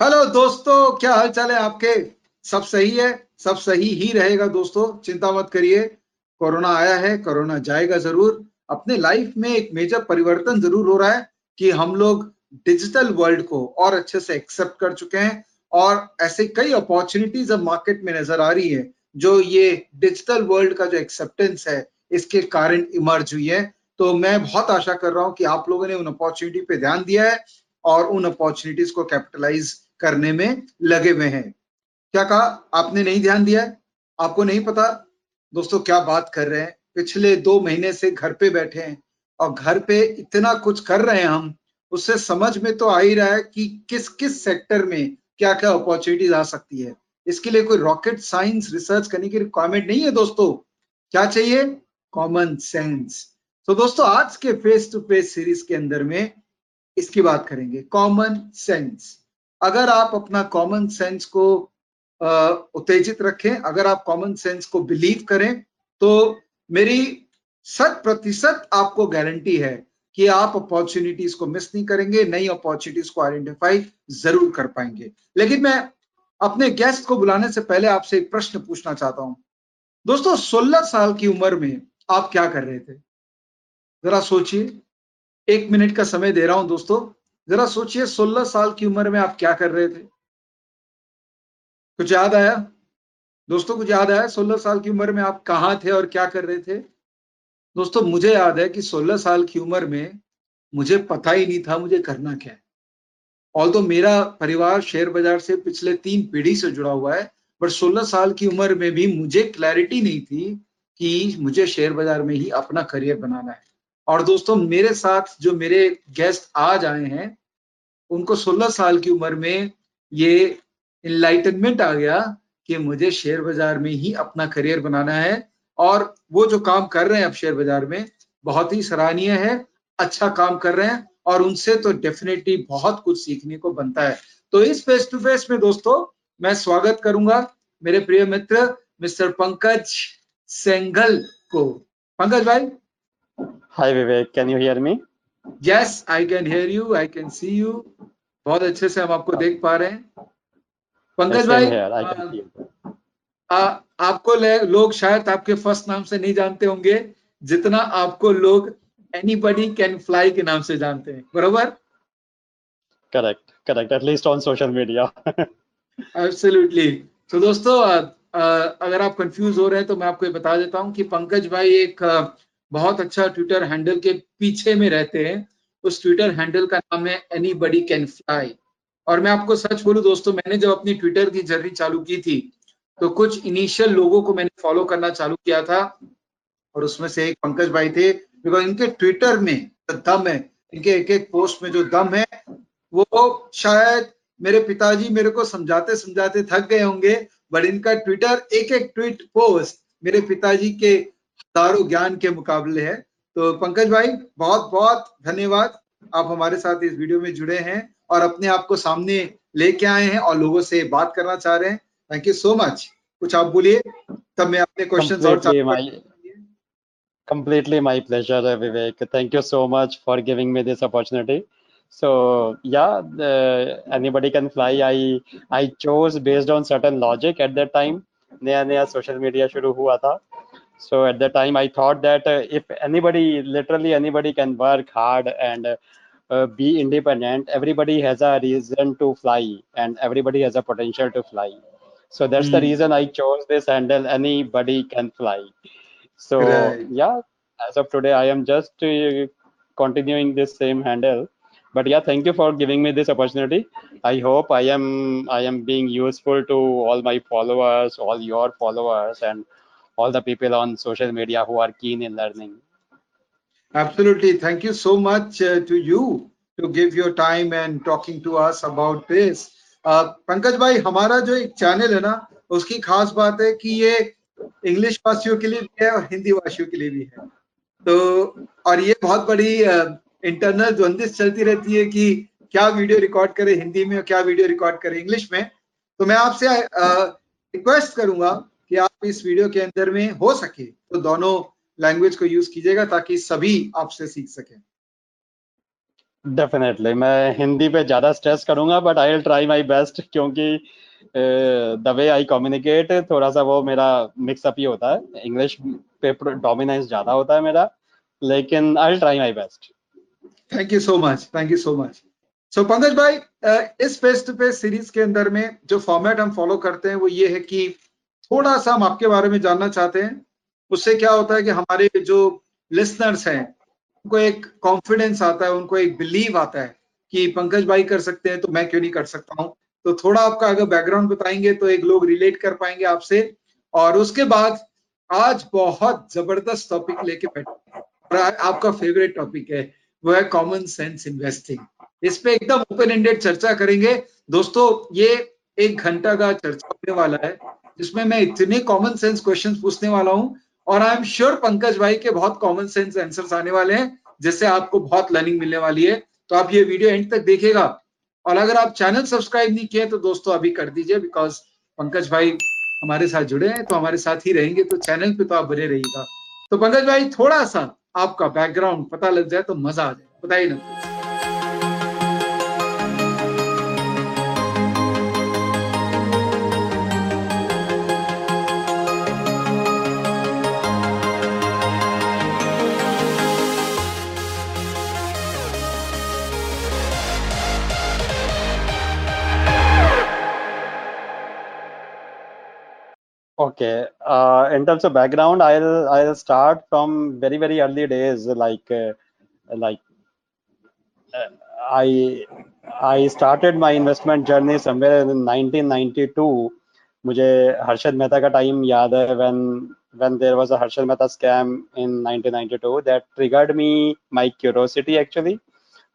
Hello दोस्तों, क्या हाल चाल है आपके? सब सही है? सब सही ही रहेगा दोस्तों, चिंता मत करिए। कोरोना आया है, कोरोना जाएगा ज़रूर। अपने लाइफ में एक मेजर परिवर्तन ज़रूर हो रहा है कि हम लोग डिजिटल वर्ल्ड को और अच्छे से एक्सेप्ट कर चुके हैं और ऐसे कई अपॉर्चुनिटीज़ अब मार्केट में नज़र आ रही है, जो ये डिजिटल वर्ल्ड का जो एक्सेप्टेंस है, इसके कारण इमर्ज हुई है। तो मैं बहुत आशा कर रहा हूँ कि आप लोगों ने उन अपॉर्चुनिटी पे ध्यान दिया है और उन अपॉर्चुनिटीज़ को कैपिटलाइज करने में लगे हुए हैं। क्या कहा? आपने नहीं ध्यान दिया? आपको नहीं पता? दोस्तों, क्या बात कर रहे हैं? पिछले दो महीने से घर पे बैठे हैं और घर पे इतना कुछ कर रहे हैं हम, उससे समझ में तो आ ही रहा है कि किस किस सेक्टर में क्या क्या अपॉर्चुनिटीज़ आ सकती है। इसके लिए कोई रॉकेट साइंस रिसर्च करने की रिक्वायरमेंट नहीं है दोस्तों। क्या चाहिए? कॉमन सेंस तो दोस्तों, आज के फेस टू फेस सीरीज़ के अंदर में इसकी बात करेंगे। कॉमन सेंस अगर आप अपना कॉमन सेंस को उत्तेजित रखें, अगर आप कॉमन सेंस को बिलीव करें तो मेरी शत प्रतिशत आपको गारंटी है कि आप अपॉर्चुनिटीज़ को मिस नहीं करेंगे, नई अपॉर्चुनिटीज़ को आइडेंटिफाई ज़रूर कर पाएँगे। लेकिन मैं अपने गेस्ट को बुलाने से पहले आपसे एक प्रश्न पूछना चाहता हूँ। दोस्तों 16 साल की उम्र में आप क्या कर रहे थे? जरा सोचिए। एक मिनट का समय दे रहा हूँ, दोस्तों। जरा सोचिए 16 साल की उम्र में आप क्या कर रहे थे? कुछ याद आया? दोस्तों, कुछ याद आया? 16 साल की उम्र में आप कहाँ थे और क्या कर रहे थे? दोस्तों, मुझे याद है कि 16 साल की उम्र में मुझे पता ही नहीं था मुझे करना क्या है। ऑल तो मेरा परिवार शेयर बाज़ार से पिछले तीन पीढ़ी से जुड़ा हुआ है बट 16 साल की उम्र में भी मुझे क्लैरिटी नहीं थी कि मुझे शेयर बाज़ार में ही अपना करियर बनाना है। और दोस्तों, मेरे साथ जो मेरे गेस्ट आज आए हैं उनको 16 साल की उम्र में ये इनलाइटनमेंट आ गया कि मुझे शेयर बाज़ार में ही अपना करियर बनाना है। और वो जो काम कर रहे हैं अब शेयर बाज़ार में, बहुत ही सराहनीय है अच्छा काम कर रहे हैं और उनसे तो डेफिनेटली बहुत कुछ सीखने को बनता है। तो इस फेस टू फेस में दोस्तों, मैं स्वागत करूँगा मेरे प्रिय मित्र मिस्टर पंकज सेंगल को। पंकज भाई। Hi Vivek can you hear me yes I can hear you I can see you बहुत अच्छे से हम आपको देख पा रहे हैं। पंकज भाई आ, आ, आपको लोग शायद आपके फ़र्स्ट नाम से नहीं जानते होंगे जितना आपको लोग एनीबडी कैन फ्लाई के नाम से जानते हैं बरोबर? Correct correct at least on social media absolutely तो दोस्तों आ, अगर आप कंफ्यूज हो रहे हैं तो मैं आपको ये बता देता हूँ कि पंकज भाई एक बहुत अच्छा ट्विटर हैंडल के पीछे में रहते हैं। उस ट्विटर हैंडल का नाम है एनी बडी कैन फ्लाई और मैं आपको सच बोलूँ दोस्तों, मैंने जब अपनी ट्विटर की जर्नी चालू की थी तो कुछ इनिशियल लोगों को मैंने फॉलो करना चालू किया था। और उसमें से एक पंकज भाई थे बिकॉज़ इनके ट्विटर में दम है, इनके एक एक पोस्ट में जो दम है, वो शायद मेरे पिताजी मेरे को समझाते समझाते थक गए होंगे बट इनका ट्विटर एक एक ट्वीट पोस्ट मेरे पिताजी के हज़ारों ज्ञान के मुकाबले है तो पंकज भाई बहुत बहुत धन्यवाद आप हमारे साथ इस वीडियो में जुड़े हैं और अपने आप को सामने लेके आए हैं और लोगों से बात करना चाह रहे हैं थैंक यू सो मच कुछ आप बोलिए तब मैं अपने क्वेश्चन और completely my pleasure vivek thank you so much for giving me this opportunity so yeah the, anybody can fly i i chose based on certain logic at that time नया नया social media शुरू हुआ था so at that time i thought that uh, if anybody literally anybody can work hard and uh, be independent everybody has a reason to fly and everybody has a potential to fly so that's mm. the hmm. reason i chose this handle anybody can fly so right. yeah as of today i am just uh, continuing this same handle but yeah thank you for giving me this opportunity i hope i am i am being useful to all my followers all your followers and all the people on social media who are keen in learning. Absolutely. Thank you so much uh, to you to give your time and talking to us about this. Uh, Pankaj भाई हमारा जो एक channel है ना उसकी खास बात है कि ये इंग्लिश वासियों के लिए भी है और हिंदी वासियों के लिए भी है तो और ये बहुत बड़ी इंटरनल द्वंदिश चलती रहती है कि क्या वीडियो रिकॉर्ड करे हिंदी में और क्या वीडियो रिकॉर्ड करे इंग्लिश में तो मैं आपसे रिक्वेस्ट करूँगा कि आप इस वीडियो के अंदर में हो सके तो दोनों लैंग्वेज को यूज़ कीजिएगा ताकि सभी आपसे सीख सके। डेफिनेटली मैं हिंदी पे ज़्यादा स्ट्रेस करूँगा but I will try my best क्योंकि द वे आई कम्युनिकेट थोड़ा सा वो मेरा मिक्सअप ही होता है। इंग्लिश पे डोमिनेंस ज़्यादा होता है मेरा लेकिन I will try my best thank you so much thank you so much so Pankaj भाई इस फेस टू फेस सीरीज़ के अंदर में जो फॉर्मेट हम फॉलो करते हैं वो ये है कि थोड़ा सा हम आपके बारे में जानना चाहते हैं। उससे क्या होता है कि हमारे जो लिसनर्स हैं, उनको एक कॉन्फिडेंस आता है, उनको एक बिलीव आता है कि पंकज भाई कर सकते हैं तो मैं क्यों नहीं कर सकता हूँ? तो थोड़ा आपका अगर बैकग्राउंड बताएँगे तो एक लोग रिलेट कर पाएँगे आपसे। और उसके बाद आज बहुत ज़बरदस्त टॉपिक लेके बैठे और आपका फेवरेट टॉपिक है, वो है कॉमन सेंस इन्वेस्टिंग इस पे एकदम ओपन एंडेड चर्चा करेंगे। दोस्तों, ये एक घंटा का चर्चा होने वाला है। जिसमें मैं इतने कॉमन सेंस क्वेश्चंस पूछने वाला हूँ, और आई एम श्योर पंकज भाई के बहुत कॉमन सेंस आंसर्स आने वाले हैं, जिससे आपको बहुत लर्निंग मिलने वाली है। तो आप ये वीडियो एंड तक देखेगा और अगर आप चैनल सब्सक्राइब नहीं किए तो दोस्तों अभी कर दीजिए बिकॉज़ पंकज भाई हमारे साथ जुड़े हैं तो हमारे साथ ही रहेंगे तो चैनल पे तो आप बने रहिएगा। तो पंकज भाई, थोड़ा सा आपका बैकग्राउंड पता लग जाए तो मज़ा आ जाए। बताइए ना। Okay. Uh, in terms of background, I'll I'll start from very very early days. Like uh, like uh, I I started my investment journey somewhere in 1992. मुझे हर्षद मेहता का टाइम याद है when when there was a Harshad Mehta scam in 1992 that triggered me my curiosity actually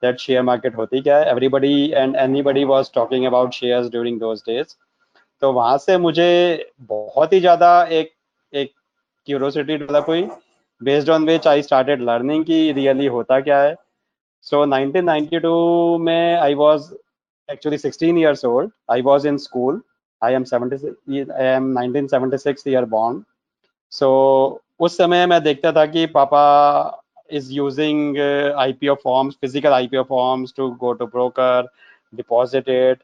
that share market होती क्या है everybody and anybody was talking about shares during those days तो वहाँ से मुझे बहुत ही ज़्यादा एक एक क्यूरोसिटी डेवलप हुई based on which I started learning की रियली होता क्या है। सो so, 1992 में I was actually 16 years old I was in school I am 76 I am 1976 year born so उस समय मैं देखता था कि पापा is using uh, forms physical forms to to to broker, deposit it,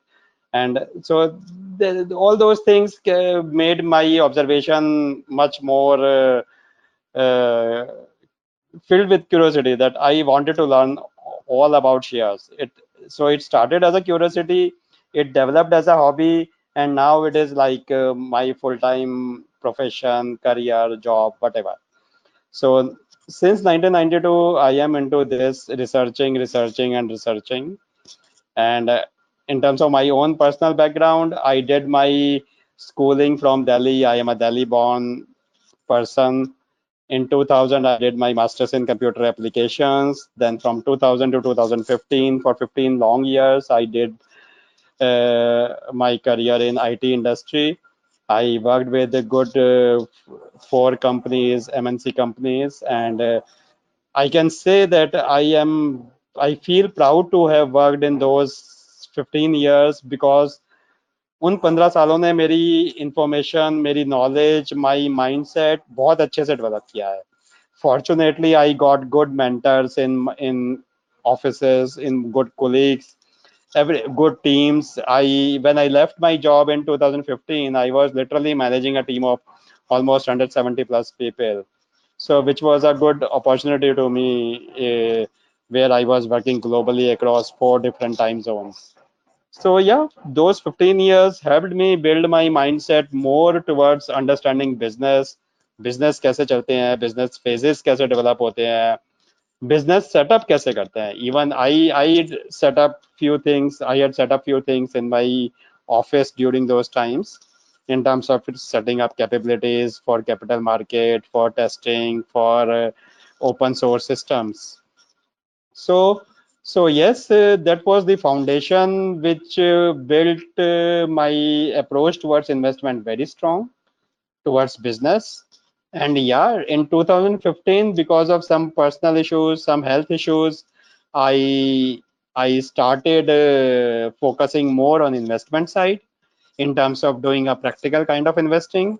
and so the, all those things made my observation much more uh, uh, filled with curiosity that I wanted to learn all about shares. It so it started as a curiosity, it developed as a hobby, and now it is like uh, my full-time profession, career, job, whatever. So since 1992, I am into this researching, researching, and researching, and uh, in terms of my own personal background, I did my schooling from Delhi. I am a Delhi born person. In 2000, I did my master's in computer applications. Then from 2000 to 2015, for 15 long years, I did uh, my career in IT industry. I worked with the good uh, four companies, MNC companies, and uh, I can say that I am, I feel proud to have worked in those 15 years because उन पंद्रह सालों ने मेरी information मेरी knowledge my mind set बहुत अच्छे से develop किया है fortunately I got good mentors in in offices in good colleagues every good teams i when i left my job in 2015 i was literally managing a team of almost 170 plus people so which was a good opportunity to me uh, where i was working globally across four different time zones so yeah those 15 years helped me build my mindset more towards understanding business business कैसे चलते हैं business phases कैसे develop होते हैं business setup कैसे करते हैं even I I set up few things I had set up few things in my office during those times in terms of setting up capabilities for capital market for testing for uh, open source systems so so yes, uh, that was the foundation which uh, built uh, my approach towards investment very strong towards business. And yeah, in 2015, because of some personal issues, some health issues, I I started uh, focusing more on investment side in terms of doing a practical kind of investing.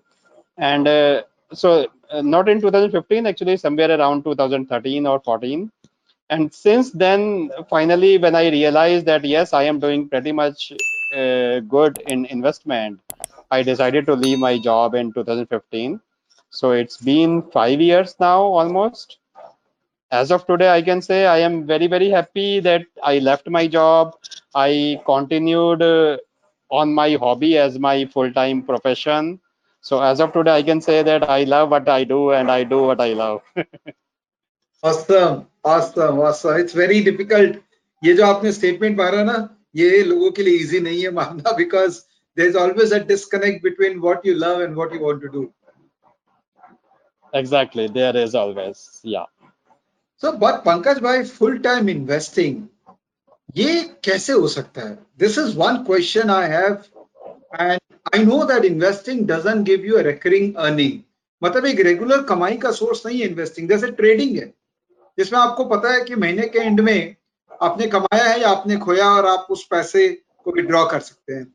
And uh, so uh, not in 2015, actually somewhere around 2013 or 14, and since then finally when i realized that yes i am doing pretty much uh, good in investment i decided to leave my job in 2015 so it's been 5 years now almost. As of today i can say i am very very happy that i left my job. I continued uh, on my hobby as my full-time profession. So as of today i can say that i love what i do and i do what i love. Awesome awesome awesome it's very difficult. ये जो आपने statement मारा ना ये लोगों के लिए easy नहीं है मानना because there is always a disconnect between what you love and what you want to do exactly there is always yeah. So but pankaj bhai full time investing ये कैसे हो सकता है? This is one question I have and I know that investing doesn't give you a recurring earning मतलब एक regular कमाई का source नहीं है इन्वेस्टिंग जैसे ट्रेडिंग है। जिसमें आपको पता है कि महीने के एंड में आपने कमाया है या आपने खोया और आप उस पैसे को विड्रॉ कर सकते हैं।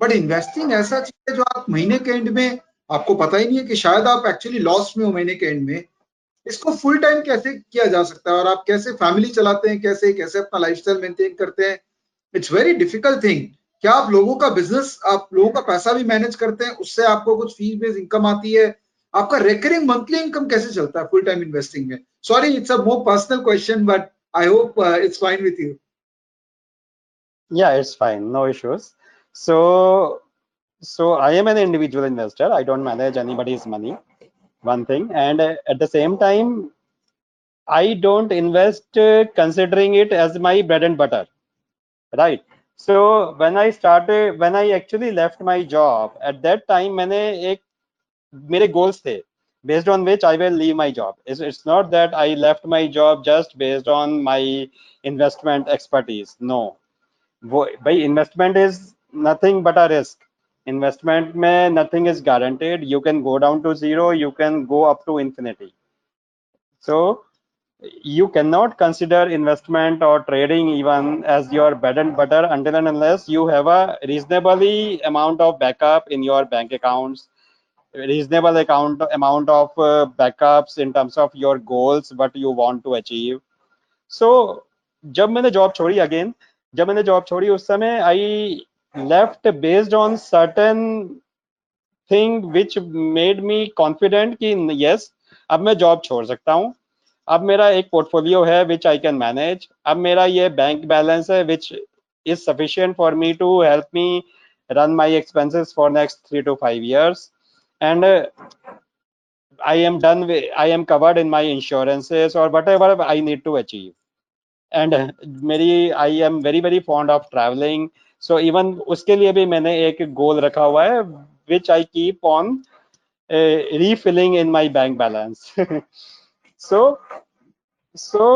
बट इन्वेस्टिंग ऐसा चीज़ है जो आप महीने के एंड में, आपको पता ही नहीं है कि शायद आप एक्चुअली लॉस में हो महीने के एंड में। इसको फुल टाइम कैसे किया जा सकता है और आप कैसे फैमिली चलाते हैं, कैसे कैसे अपना लाइफस्टाइल मेंटेन करते हैं? इट्स वेरी डिफ़िकल्ट थिंग क्या आप लोगों का बिज़नेस आप लोगों का पैसा भी मैनेज करते हैं, उससे आपको कुछ फ़ीस बेस इनकम आती है? आपका रेकरिंग मंथली इनकम कैसे चलता है फुल टाइम इन्वेस्टिंग में? sorry it's a more personal question but I hope it's fine with you yeah it's fine no issues so so i am an individual investor i don't manage anybody's money one thing and uh, at the same time i don't invest uh, considering it as my bread and butter right so when i started when i actually left my job at that time मैंने एक मेरे goals थे based on which I will leave my job. It's, it's not that I left my job just based on my investment expertise. No. By investment is nothing but a risk. Investment mein nothing is guaranteed. You can go down to zero, you can go up to infinity. So you cannot consider investment or trading even as your bread and butter until and unless you have a reasonably amount of backup in your bank accounts reasonable account amount of uh, backups in terms of your goals what you want to achieve. So जब मैंने job छोड़ी again जब मैंने job छोड़ी उस समय I left based on certain thing which made me confident कि yes अब मैं जॉब छोड़ सकता हूँ। अब मेरा एक पोर्टफोलियो है विच आई कैन मैनेज अब मेरा ये बैंक बैलेंस है which is sufficient for me to help me run my expenses for next three to five years and uh, i am done with i am covered in my insurances or whatever i need to achieve and uh, मेरी i am very very fond of traveling so even उसके लिए भी मैंने एक गोल रखा हुआ है which i keep on uh, refilling in my bank balance so so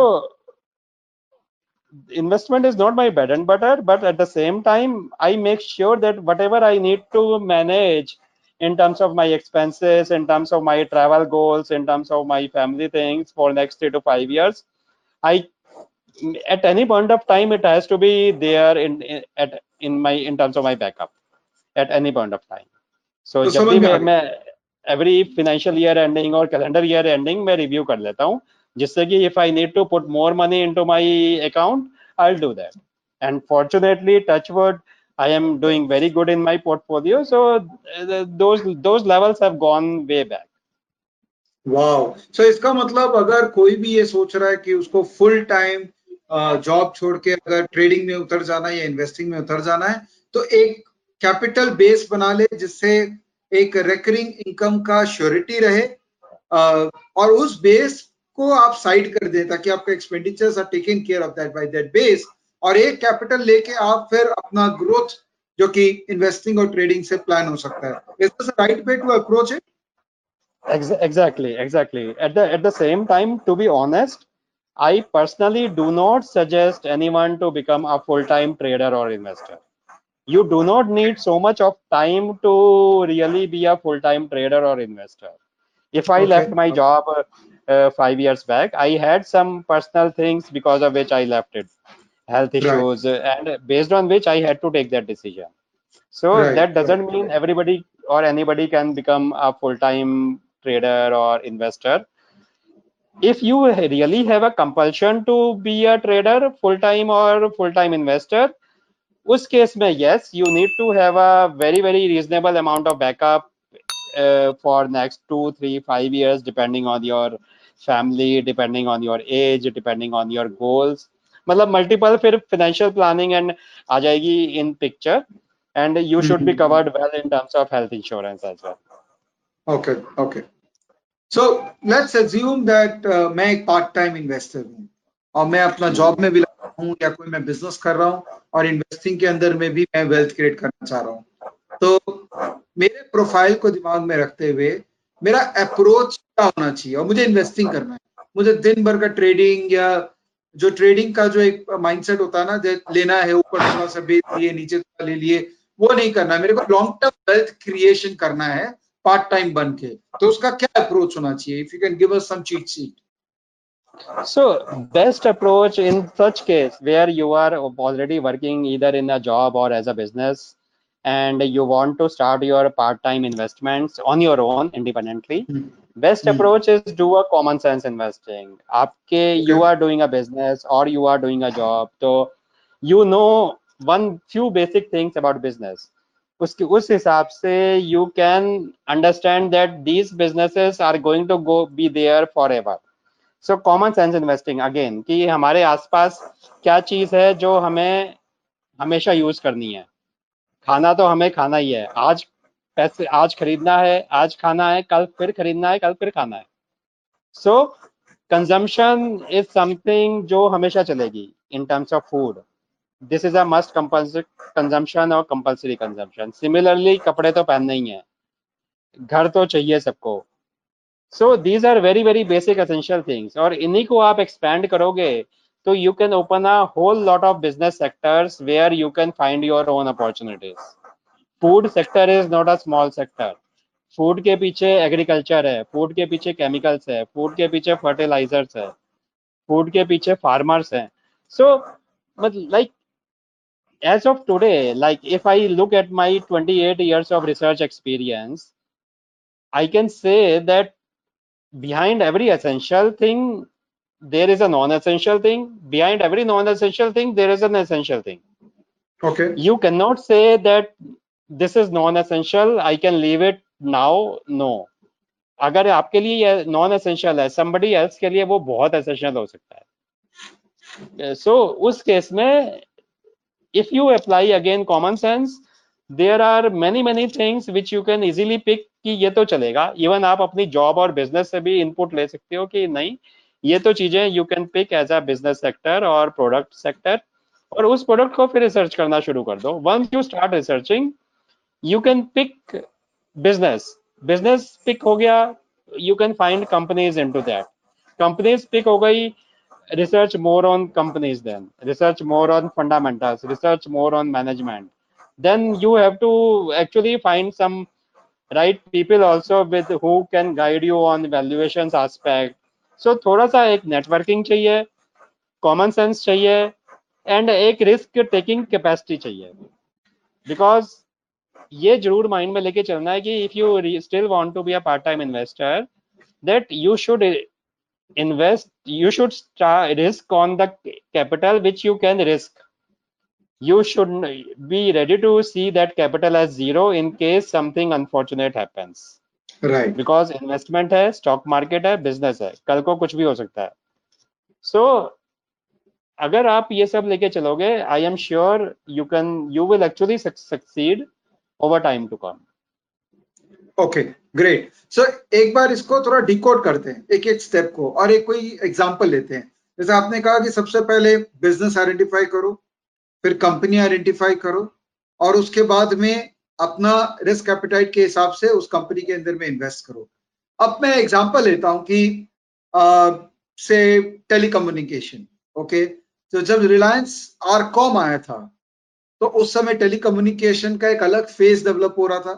investment is not my bread and butter but at the same time i make sure that whatever i need to manage in terms of my expenses, in terms of my travel goals, in terms of my family things for next three to five years. I at any point of time it has to be there in, in at in my in terms of my backup at any point of time. So, so जब भी मैं, मैं every financial year ending or calendar year ending मैं review कर लेता हूँ जिससे कि if I need to put more money into my account I'll do that. And fortunately, touch wood, I am doing very good in my portfolio. So uh, those those levels have gone way back. Wow so इसका मतलब अगर कोई भी ये सोच रहा है कि उसको फुल टाइम जॉब छोड़ के अगर ट्रेडिंग में उतर जाना है या इन्वेस्टिंग में उतर जाना है तो एक कैपिटल बेस बना ले जिससे एक रेकरिंग इनकम का श्योरिटी रहे uh, और उस बेस को आप साइड कर दें ताकि आपका expenditures are taken care of that by that base और एक कैपिटल लेके आप फिर अपना ग्रोथ जो कि इन्वेस्टिंग और ट्रेडिंग से प्लान हो सकता है is this right way to approach it exactly exactly at the at the same time to be honest i personally do not suggest anyone to become a full time trader or investor you do not need so much of time to really be a full time trader or investor if i okay. left my job uh, 5 years back i had some personal things because of which i left it health issues right. and based on which i had to take that decision so right. that doesn't mean everybody or anybody can become a full-time trader or investor if you really have a compulsion to be a trader full time or full time investor उस case में yes you need to have a very very reasonable amount of backup uh, for next two three five years depending on your family depending on your age depending on your goals मतलब multiple फिर financial planning and आ जाएगी in picture and you should be covered well in terms of health insurance as well okay okay so let's assume that मैं एक part time investor हूँ और मैं अपना जॉब में भी लगा हूँ या कोई मैं बिज़नेस कर रहा हूँ और इन्वेस्टिंग के अंदर में भी मैं वेल्थ क्रिएट करना चाह रहा हूँ। तो मेरे प्रोफ़ाइल को दिमाग में रखते हुए मेरा अप्रोच क्या होना चाहिए? और मुझे इन्वेस्टिंग करना है। मुझे दिन भर का ट्रेडिंग या जो ट्रेडिंग का जो एक माइंडसेट होता है ना लेना है ऊपर थोड़ा सा बेच लिए नीचे थोड़ा ले लिए वो नहीं करना मेरे को लॉन्ग टर्म वेल्थ क्रिएशन करना है पार्ट टाइम बन के। तो उसका क्या अप्रोच होना चाहिए? If you can give us some cheat sheet so best approach in such case where you are already working either in a job और as a business and you want to start your part time investment on your own independently best approach is do a sense investing आपके you are doing business और you are doing job तो you know one few basic things about business उसके उस हिसाब से you can understand that these businesses are going to go be there forever so common sense investing again कि हमारे आसपास क्या चीज़ है जो हमें हमेशा यूज़ करनी है। खाना तो हमें खाना ही है। आज पैसे आज खरीदना है, आज खाना है, कल फिर खरीदना है, कल फिर खाना है। सो कंजम्पशन इज़ समथिंग जो हमेशा चलेगी in terms of food this is a must consumption और कंपल्सरी कंजम्पशन सिमिलरली कपड़े तो पहनने ही है। घर तो चाहिए सबको। So these are very very basic essential things और इन्हीं को आप एक्सपैंड करोगे तो you can open a whole lot of business sectors where you can find your own opportunities food sector is not a small sector food के पीछे agriculture है food के पीछे केमिकल्स है फूड के पीछे फर्टिलाइजर्स है फूड के पीछे फार्मर्स हैं सो मतलब like as of today like if i look at my 28 years of research experience i can say that behind every essential thing there is a non-essential thing behind every non-essential thing there is an essential thing okay you cannot say that this is non-essential I can leave it now no अगर आपके लिए non essential है somebody else के लिए वो बहुत essential हो सकता है। सो so, उस केस में if you apply again common sense there are many many things which you can easily pick कि ये तो चलेगा। इवन आप अपनी जॉब और बिज़नेस से भी इनपुट ले सकते हो कि नहीं। ये तो चीज़ें you can pick as a business sector और प्रोडक्ट सेक्टर और उस प्रोडक्ट को फिर रिसर्च करना शुरू कर दो। Once you start researching you can pick business business pick हो गया you can find companies into that companies pick हो गई research more on companies then research more on fundamentals research more on management then you have to actually find some right people also with who can guide you on valuations aspect so थोड़ा सा एक networking चाहिए common sense चाहिए and एक risk taking capacity चाहिए because ये ज़रूर mind में लेके चलना है कि if you still want to be a part time investor that you should invest you should risk on the capital which you can risk you should be ready to see that capital as zero in case something unfortunate happens right because investment है stock market है business है. कल को कुछ भी हो सकता है. सो so, अगर आप ये सब लेके चलोगे I am sure you can you will actually succeed over time to come. Okay great so एक बार इसको थोड़ा डिकोड करते हैं, एक एक स्टेप को, और एक कोई एग्जांपल लेते हैं। जैसे आपने कहा कि सबसे पहले बिज़नेस आइडेंटिफाई करो, फिर कंपनी आइडेंटिफाई करो, और उसके बाद में अपना रिस्क एपिटाइट के हिसाब से उस कंपनी के अंदर में इन्वेस्ट करो। अब मैं एग्जांपल लेता हूँ कि से टेलीकम्युनिकेशन ओके तो जब रिलायंस आरकॉम आया था तो उस समय टेलीकम्युनिकेशन का एक अलग फ़ेज़ डेवलप हो रहा था,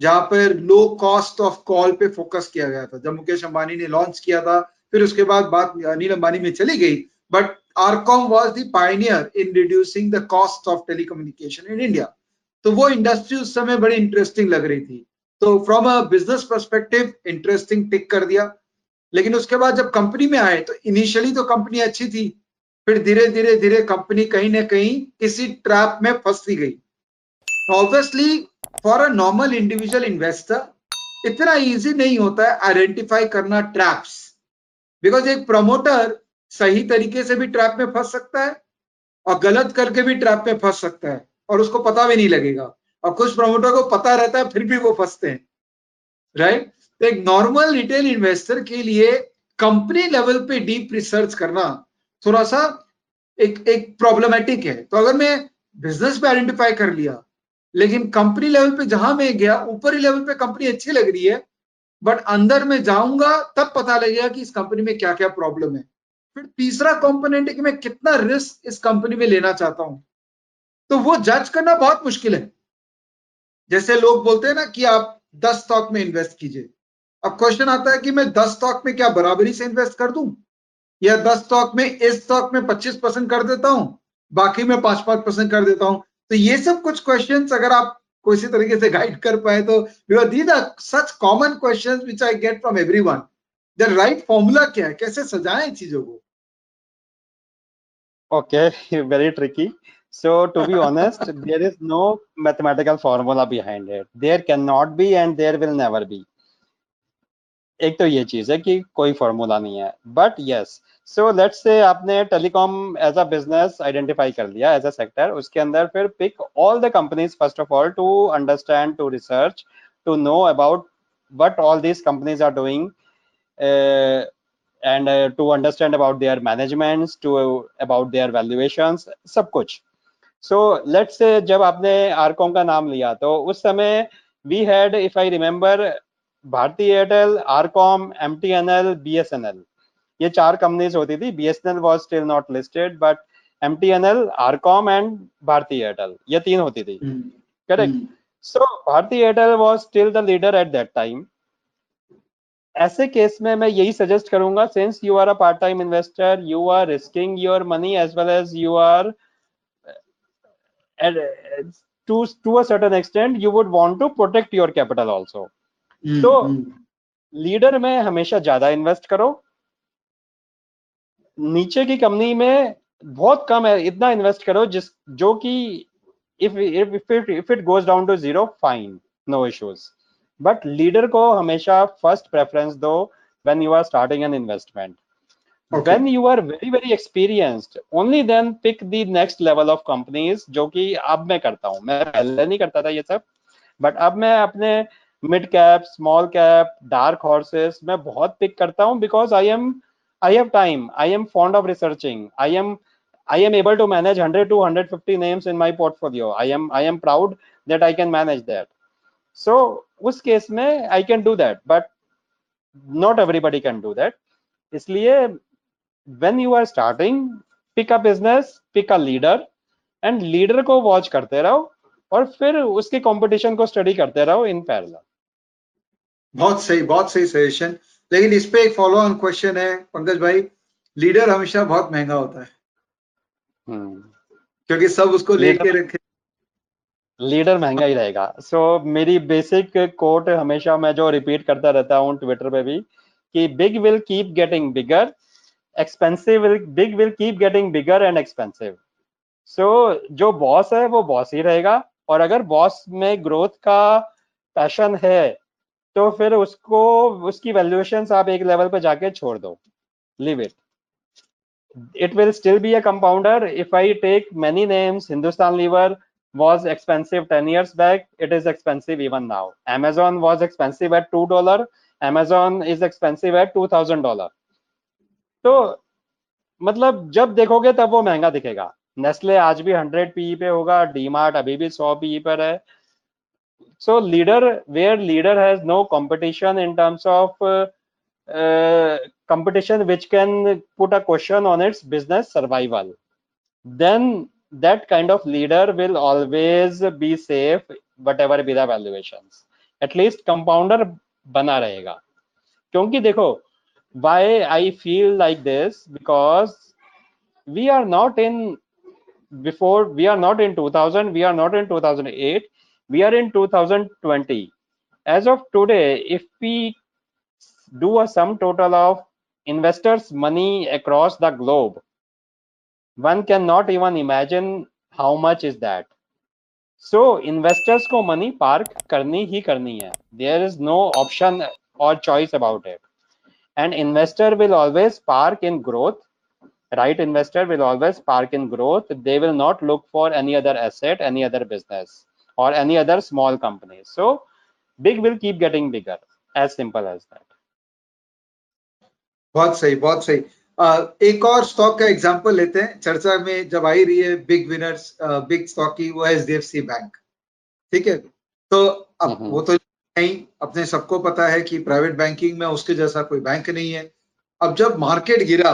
जहाँ पर लो कॉस्ट ऑफ़ कॉल पे फोकस किया गया था। जब मुकेश अंबानी ने लॉन्च किया था, फिर उसके बाद बात अनिल अंबानी में चली गई but RCom was the pioneer in reducing the cost of telecommunication in India तो वो इंडस्ट्री उस समय बड़ी इंटरेस्टिंग लग रही थी। तो from a business perspective interesting tick कर दिया। लेकिन उसके बाद जब कंपनी में आए तो इनिशियली तो कंपनी अच्छी थी फिर धीरे धीरे धीरे कंपनी कहीं ना कहीं किसी ट्रैप में फंसती गई। Obviously for a normal individual investor इतना इजी नहीं होता है आइडेंटिफाई करना ट्रैप्स बिकॉज़ एक प्रमोटर सही तरीके से भी ट्रैप में फंस सकता है और गलत करके भी ट्रैप में फंस सकता है और उसको पता भी नहीं लगेगा। और कुछ प्रमोटर को पता रहता है, फिर भी वो फंसते हैं। राइट तो एक नॉर्मल रिटेल इन्वेस्टर के लिए कंपनी लेवल पे डीप रिसर्च करना थोड़ा सा एक एक प्रॉब्लमेटिक है। तो अगर मैं बिज़नेस पे आइडेंटिफाई कर लिया, लेकिन कंपनी लेवल पे जहाँ मैं गया, ऊपरी लेवल पे कंपनी अच्छी लग रही है बट अंदर में जाऊँगा, तब पता लगेगा कि इस कंपनी में क्या क्या प्रॉब्लम है। फिर तीसरा कंपोनेंट है कि मैं कितना रिस्क इस कंपनी में लेना चाहता हूँ। तो वो जज करना बहुत मुश्किल है। जैसे लोग बोलते हैं ना कि आप दस स्टॉक में इन्वेस्ट कीजिए। अब क्वेश्चन आता है कि मैं दस स्टॉक में क्या बराबरी से इन्वेस्ट कर दूँ? या दस स्टॉक में इस स्टॉक में पच्चीस परसेंट कर देता हूँ बाकी में पाँच पाँच परसेंट कर देता हूँ। तो ये सब कुछ क्वेश्चन अगर आप किसी तरीके से गाइड कर पाए तो these are such common question which I get from everyone the right formula क्या है? कैसे सजाएँ चीज़ों को? Okay very tricky. So to be honest there is no mathematical formula behind it. There cannot be and there will never be. एक तो ये चीज़ है कि कोई फॉर्मूला नहीं है। But yes so let's say आपने telecom as a business identify कर लिया एज अ सेक्टर उसके अंदर फिर pick all the companies first of all to understand to research to know about companies are doing uh, and uh, to understand about their managements to uh, about their valuations सब कुछ। So let's say जब आपने RCom का नाम लिया तो उस समय we had if I remember Bharti Airtel RCom M T N L B S N L ये चार कंपनीज़ होती थी B S N L was still not listed but M T N L RCom and Bhartiya Airtel ये तीन होती थी। Correct so Bharti Airtel was still the leader at that time ऐसे case में मैं यही सजेस्ट करूँगा since you are a part time investor you are risking your money as well as you are to to a certain extent you would want to protect your capital also hmm, तो leader में हमेशा ज़्यादा invest करो नीचे की company में बहुत कम है इतना इन्वेस्ट करो जिस जो कि if if it if it goes down to zero fine no issues but leader को हमेशा फ़र्स्ट प्रेफरेंस दो when you are starting an investment Okay. when you are very very experienced only then pick the next level of companies जो कि अब मैं करता हूँ। मैं पहले नहीं करता था ये सब बट अब मैं अपने mid cap small cap dark horses मैं बहुत पिक करता हूँ because I am I have time I am fond of researching I am I am able to manage 100 to 150 names in my portfolio. I am I am proud that I can manage that. So उस case में I can do that, but not everybody can do that. इसलिए when you are starting, pick a business, pick a leader, and leader को watch करते रहो और फिर उसके competition को स्टडी करते रहो इन पैरेलल बहुत सही बहुत सही सजेशन लेकिन इस पे एक फॉलो ऑन क्वेश्चन है पंकज भाई। लीडर हमेशा बहुत महँगा होता है। क्योंकि सब उसको लेके रखे। लीडर महँगा ही रहेगा। सो so, मेरी बेसिक कोट हमेशा मैं जो रिपीट करता रहता हूँ ट्विटर पे भी कि big will keep getting bigger expensive will big will keep getting bigger and expensive so जो बॉस है वो बॉस ही रहेगा। और अगर बॉस में ग्रोथ का पैशन है तो फिर उसको, उसकी वैल्यूएशन आप एक लेवल पर जाके छोड़ दो। Leave it it will still be a compounder if I take many names Hindustan Lever was expensive ten years back it is expensive even now Amazon was expensive at two dollar Amazon is expensive at two thousand dollar तो मतलब जब देखोगे तब वो महँगा दिखेगा। Nestle आज भी हंड्रेड पीई पे होगा डी मार्ट अभी भी सौ पीई पर है। so leader where leader has no competition in terms of uh, competition which can put a question on its business survival then that kind of leader will always be safe whatever be the valuations at least compounder बना रहेगा क्योंकि देखो why I feel like this because we are not in before we are not in 2000 we are not in 2008 we are in 2020 as of today if we do a sum total of investors money across the globe one cannot even imagine how much is that. So investors ko money park karni hi karni hai. There is no option or choice about it. And investor will always park in growth. Right investor will always park in growth. They will not look for any other asset any other business or any other small company. So big will keep getting bigger as simple as that. बहुत सही बहुत सही। uh, एक और stock का example लेते हैं। चर्चा में जब आई रही है बिग विनर्स बिग स्टॉक की वो H D F C bank ठीक है? तो अब वो तो नहीं अपने सबको पता है कि प्राइवेट बैंकिंग में उसके जैसा कोई बैंक नहीं है। अब जब मार्केट गिरा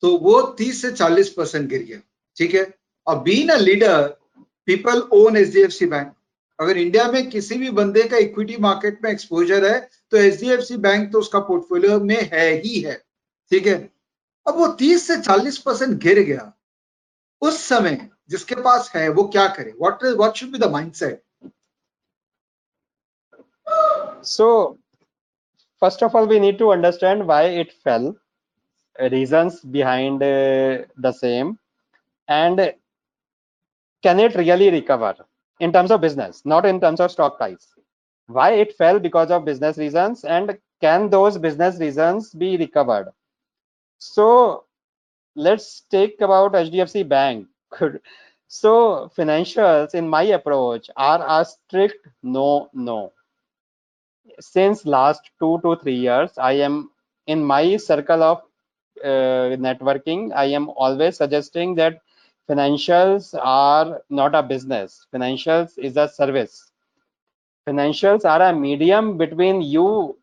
तो वो 30 से 40 परसेंट गिर गया। ठीक है? अब been a leader people own H D F C bank अगर इंडिया में किसी भी बंदे का इक्विटी मार्केट में एक्सपोजर है तो H D F C bank तो उसका पोर्टफोलियो में है ही है। ठीक है? अब वो 30 से 40 परसेंट गिर गया। उस समय जिसके पास है वो क्या करे? What what should be the mindset So, first of all, we need to understand why it fell, reasons behind uh, the same, and can it really recover in terms of business, not in terms of stock price. Why it fell because of business reasons, and can those business reasons be recovered? So, let's take about HDFC Bank. so, financials, in my approach, are a strict no, no since last two to three years i am in my circle of uh, networking i am always suggesting that financials are not a business. Financials is a service. Financials are a medium between you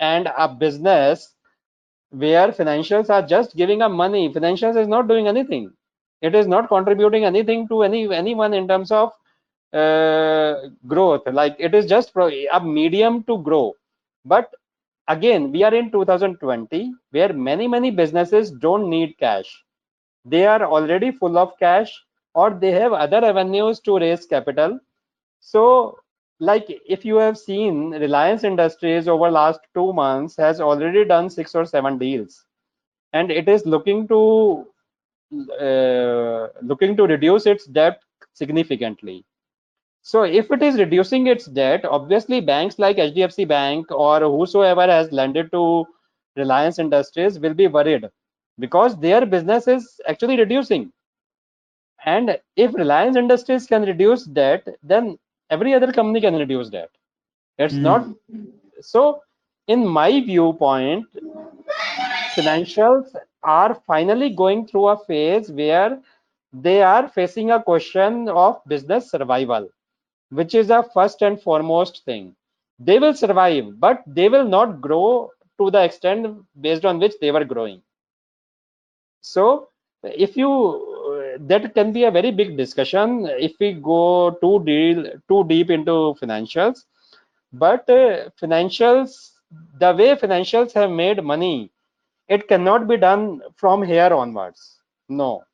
and a business where financials are just giving a money. Financials is not doing anything. It is not contributing anything to any anyone in terms of uh, growth. Like it is just a medium to grow. But again we are in 2020 where many many businesses don't need cash they are already full of cash or they have other avenues to raise capital. So like if you have seen reliance industries over last two months has already done six or seven deals. And it is looking to uh, looking to reduce its debt significantly. So if it is reducing its debt, obviously banks like HDFC Bank or whosoever has lended to Reliance Industries will be worried because their business is actually reducing. And if Reliance Industries can reduce that then every other company can reduce that It's mm. not so. In my viewpoint, financials are finally going through a phase where they are facing a question of business survival which is a first and foremost thing. They will survive, but they will not grow to the extent based on which they were growing. So, if you that can be a very big discussion if we go too deal too deep into financials. But uh, financials, the way financials have made money, it cannot be done from here onwards. No,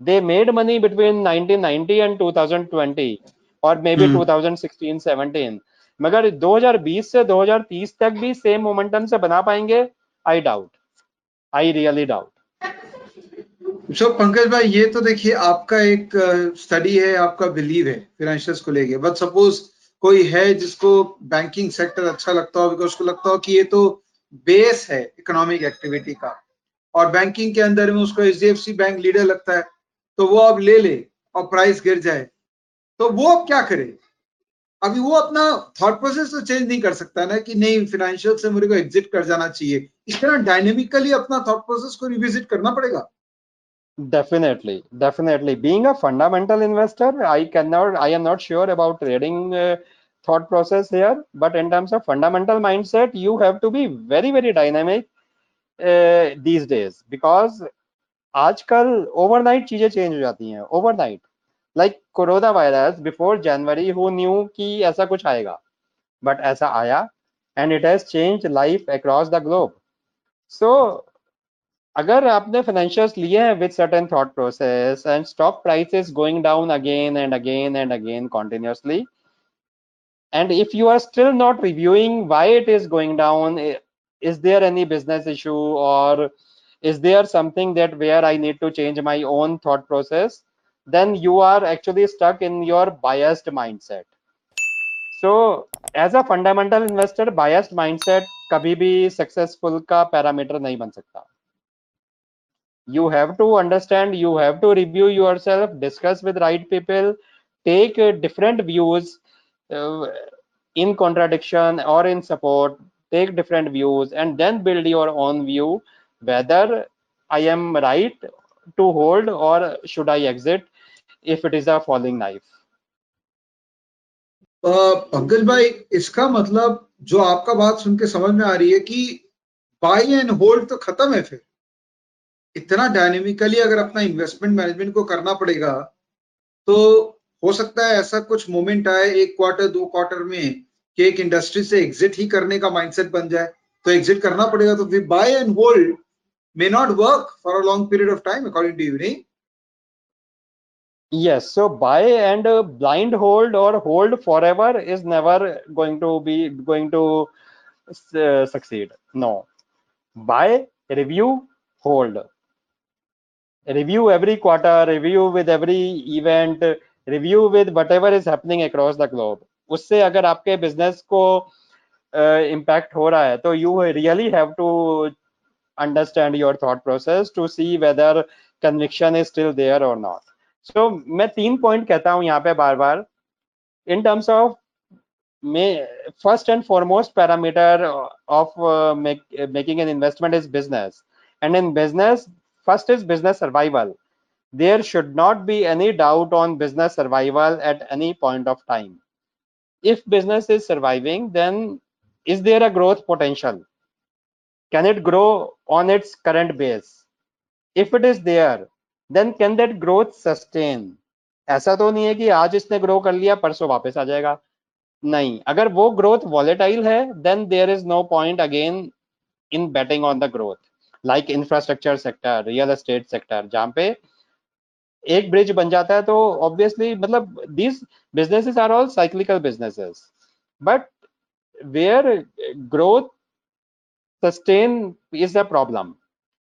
they made money between 1990 and 2020 और may be 2016 17 मगर 2020 से 2030 तक भी same momentum से बना पाएँगे I doubt I really doubt so Pankaj भाई ये तो देखिए आपका एक स्टडी है आपका बिलीव है फाइनेंशियल्स को लेके बट सपोज़ कोई है जिसको बैंकिंग सेक्टर अच्छा लगता हो बिकॉज़ उसको लगता हो कि ये तो बेस है इकोनॉमिक एक्टिविटी का और बैंकिंग के अंदर में उसको एच बैंक लीडर लगता है तो वो अब ले ले और प्राइस गिर जाए तो वो अब क्या करे अभी वो अपना थॉट प्रोसेस तो चेंज नहीं कर सकता ना कि नहीं फाइनेंशियल से मेरे को एग्जिट कर जाना चाहिए इस तरह डायनेमिकली अपना थॉट प्रोसेस को रिविजिट करना पड़ेगा definitely definitely being a fundamental investor i cannot i am not sure about trading uh, thought process here but in terms of fundamental mindset you have to be very very dynamic uh, these days because आजकल overnight चीज़ें change हो जाती हैं overnight like corona virus before January who knew कि ऐसा कुछ आएगा but ऐसा आया and it has change life across the globe so अगर आपने फाइनेंशियल्स लिए हैं with certain thought process and stock prices going down again and again and again continuously and if you are still not reviewing why it is going down is there any business issue or is there something that where I need to change my own thought process, then you are actually stuck in your biased mindset. So as a fundamental investor, biased mindset कभी भी successful का parameter नहीं बन सकता. You have to understand, you have to review yourself, discuss with right people, take uh, different views uh, in contradiction or in support, take different views and then build your own view whether I am right to hold or should I exit if it is a falling knife. Pankaj भाई इसका मतलब जो आपका बात सुन के समझ में आ रही है कि बाई एंड होल्ड तो खत्म है फिर इतना डायनेमिकली अगर अपना इन्वेस्टमेंट मैनेजमेंट को करना पड़ेगा तो हो सकता है ऐसा कुछ मोमेंट आए एक क्वार्टर दो क्वार्टर में कि एक इंडस्ट्री से एग्जिट ही करने का माइंडसेट बन जाए। तो एग्जिट करना पड़ेगा तो फिर buy and hold may not work for a long period of time according to you so buy and uh, blind hold or hold forever is never going to be going to uh, succeed. No. Buy review hold. review every quarter review with every event review with whatever is happening across the globe उससे अगर आपके business को impact uh, हो रहा है तो you really have to understand your thought process to see whether conviction is still there or not so मैं तीन पॉइंट कहता हूं यहाँ पे बार बार in terms of first and foremost parameter of uh, make, uh, making an investment is business and in business first is business survival there should not be any doubt on business survival at any point of time if business is surviving then is there a growth potential can it grow on its current base if it is there then can that growth sustain ऐसा तो नहीं है कि आज इसने grow कर लिया परसों वापस आ जाएगा नहीं अगर वो ग्रोथ वॉलेटाइल है then there is no point again in betting on the growth like infrastructure sector real estate sector जहाँ पे एक ब्रिज बन जाता है तो ऑब्वियसली मतलब these businesses are all cyclical businesses but where growth sustain is a problem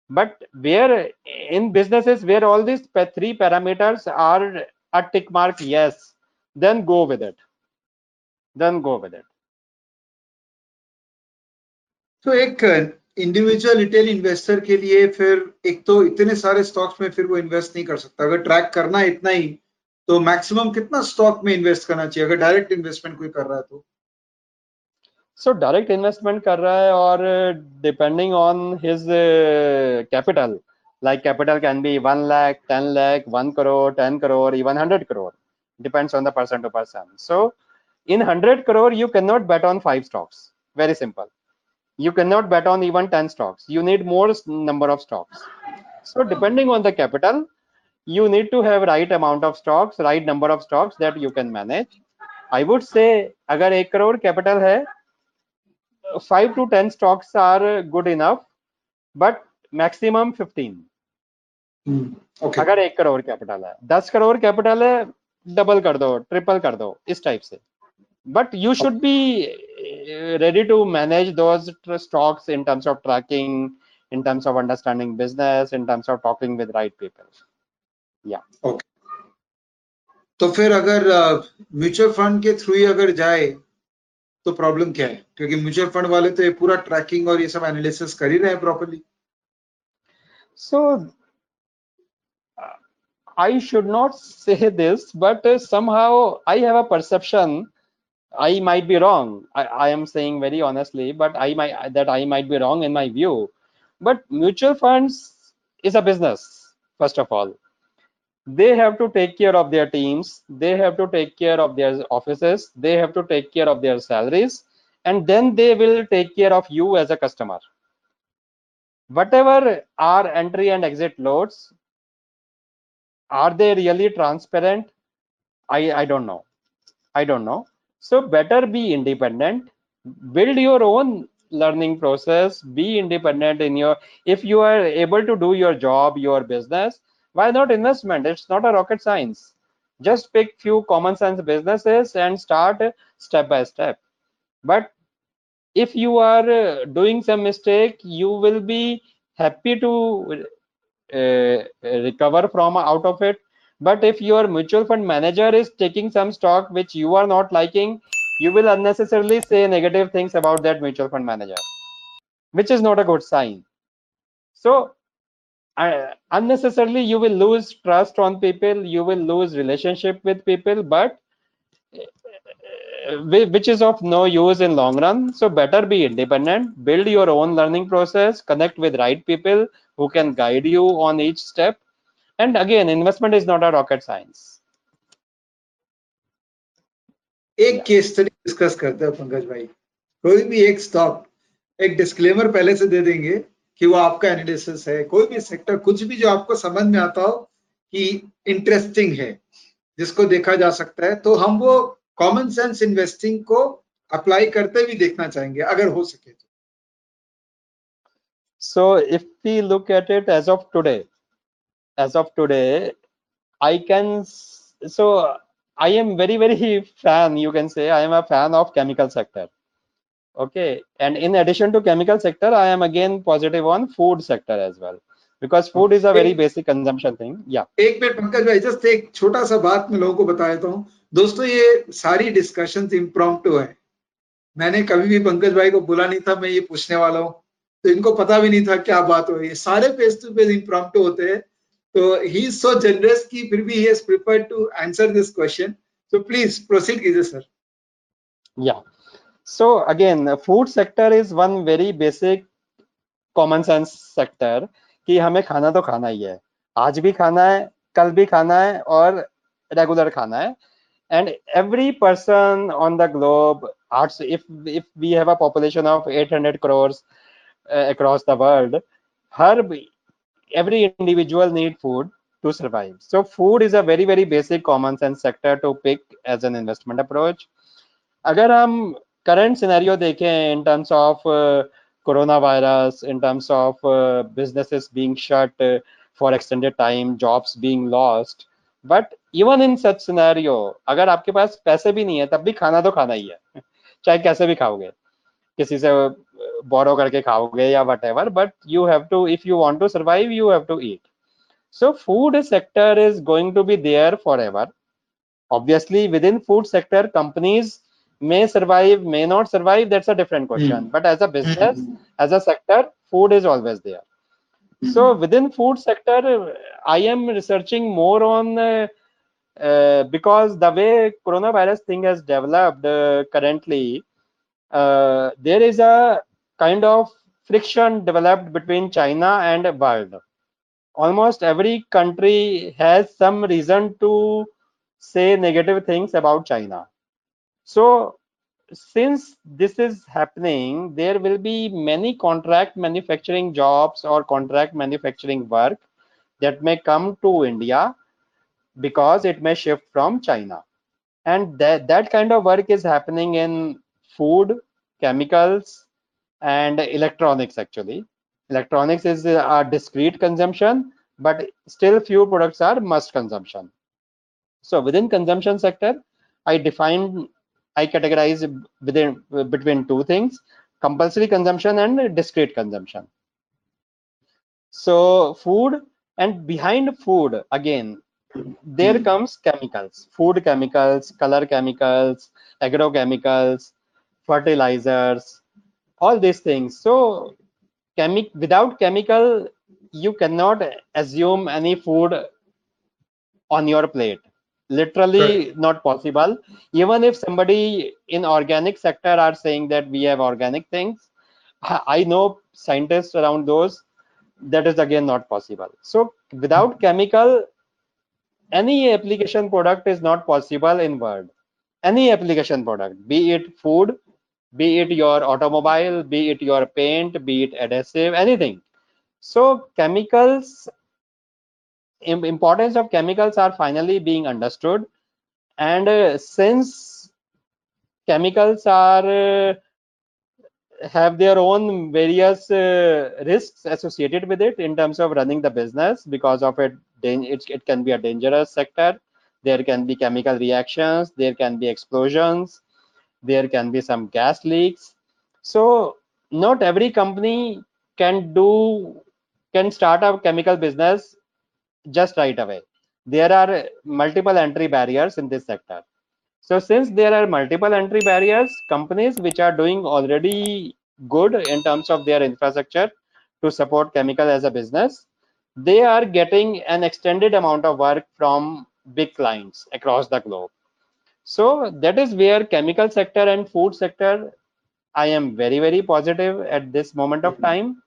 but where in businesses where all this three parameters are a tick mark yes then go with it then go with it तो एक individual retail investor के लिए फिर एक तो इतने सारे stocks में फिर वो इन्वेस्ट नहीं कर सकता। अगर ट्रैक करना है इतना ही तो मैक्सिमम कितना स्टॉक में इन्वेस्ट करना चाहिए? अगर डायरेक्ट इन्वेस्टमेंट कोई कर रहा है तो। सो डायरेक्ट इन्वेस्टमेंट कर रहा है और depending on his capital like capital can be 1 lakh 10 lakh 1 crore 10 crore, even 100 crore. Depends on the person to person. So, in 100 crore, you cannot bet on five stocks. Very simple. You cannot bet on even 10 stocks you need more number of stocks so depending on the capital you need to have right amount of stocks right number of stocks that you can manage i would say agar 1 crore capital hai 5 to 10 stocks are good enough but maximum 15 hmm. okay. अगर एक crore capital है दस crore capital है double कर दो triple कर दो इस टाइप से but you should be ready to manage those stocks in terms of tracking in terms of understanding business in terms of talking with right people या ओके तो फिर अगर म्यूचुअल फंड के थ्रू ही अगर जाए तो प्रॉब्लम क्या है क्योंकि म्यूचुअल फंड वाले तो ये पूरा ट्रैकिंग और ये सब एनालिसिस कर ही रहे हैं properly so I should not say this, but uh, somehow I have a perception. I might be wrong. I, I, am saying very honestly, but I might that I might be wrong in my view. But mutual funds is a business, first of all. They have to take care of their teams. They have to take care of their offices. They have to take care of their salaries. And then they will take care of you as a customer. Whatever are entry and exit loads are they really transparent? I i don't know. I don't know so better be independent. Build your own learning process. Be independent in your if you are able to do your job your business why not investment? It's not a rocket science. Just pick few common sense businesses and start step by step. But if you are uh, doing some mistake you will be happy to uh, recover from out of it but if your mutual fund manager is taking some stock which you are not liking you will unnecessarily say negative things about that mutual fund manager which is not a good sign. So uh, unnecessarily you will lose trust on people you will lose relationship with people but uh, which is of no use in long run. So better be independent build your own learning process connect with right people who can guide you on each step and again investment is not a rocket science. एक case study discuss करते हैं पंकज भाई। कोई भी एक stock एक disclaimer पहले से दे देंगे कि वो आपका एनालिसिस है। कोई भी सेक्टर कुछ भी जो आपको समझ में आता हो कि इंटरेस्टिंग है जिसको देखा जा सकता है तो हम वो कॉमन सेंस इन्वेस्टिंग को अप्लाई करते भी देखना चाहेंगे अगर हो सके तो। So if we look at it as of today as of today i can so i am very very fan you can say i am a fan of chemical sector okay and in addition to chemical sector i am again positive on food sector as well because food is a very basic consumption thing yeah एक minute Pankaj भाई just एक छोटा सा बात मैं लोगों को बता देता हूँ दोस्तों ये सारी डिस्कशन इम्प्रॉम्प्टू है मैंने कभी भी पंकज भाई को बोला नहीं था मैं ये पूछने वाला हूँ तो इनको पता भी नहीं था क्या बात हो रही है सारे फेस टू फेस इम्प्रॉम्प्टू होते हैं तो ही इज़ सो जनरस की फिर भी he has preferred to answer this question so please proceed कीजिए sir yeah so again food sector is one very basic common sense sector कि हमें खाना तो खाना ही है आज भी खाना है कल भी खाना है और रेगुलर खाना है and every person on the globe arts if if we have a population of 800 crores uh, across the world her every individual need food to survive so food is a very very basic common sense sector to pick as an investment approach अगर हम current scenario देखें in terms of uh, coronavirus in terms of uh, businesses being shut uh, for extended time jobs being lost but even in such scenario अगर आपके पास पैसे भी नहीं है तब भी खाना तो खाना ही है चाहे कैसे भी खाओगे किसी से बोरो करके खाओगे या whatever but you have to if you want to survive you have to eat so so food sector is going to be there forever obviously within food sector companies may survive may not survive that's a different question mm. but as a business mm. as a sector food is always there mm. so within food sector i am researching more on uh, uh, because the way coronavirus thing has developed uh, currently uh, there is a kind of friction developed between china and world. Almost every country has some reason to say negative things about china. So since this is happening there will be many contract manufacturing jobs or contract manufacturing work that may come to india because it may shift from china. And that that kind of work is happening in food chemicals and electronics actually. Electronics is uh, a discrete consumption but still few products are must consumption. So within consumption sector i define i categorize within between two things compulsory consumption and discrete consumption. So food and behind food again there comes chemicals. Food chemicals color chemicals agrochemicals fertilizers all these things. So chemic without chemical you cannot assume any food on your plate. Literally not possible. Even if somebody in organic sector are saying that we have organic things i I know scientists around those that is again not possible. So without chemical any application product is not possible in world. Any application product be it food be it your automobile be it your paint be it adhesive anything. So chemicals importance of chemicals are finally being understood. And uh, since chemicals are uh, have their own various uh, risks associated with it in terms of running the business because of it it, it can be a dangerous sector. There can be chemical reactions there can be explosions there can be some gas leaks So not every company can do can start a chemical business just right away. There are multiple entry barriers in this sector. So since there are multiple entry barriers, companies which are doing already good in terms of their infrastructure to support chemical as a business, they are getting an extended amount of work from big clients across the globe. So that is where chemical sector and food sector, I am very, very positive at this moment of time.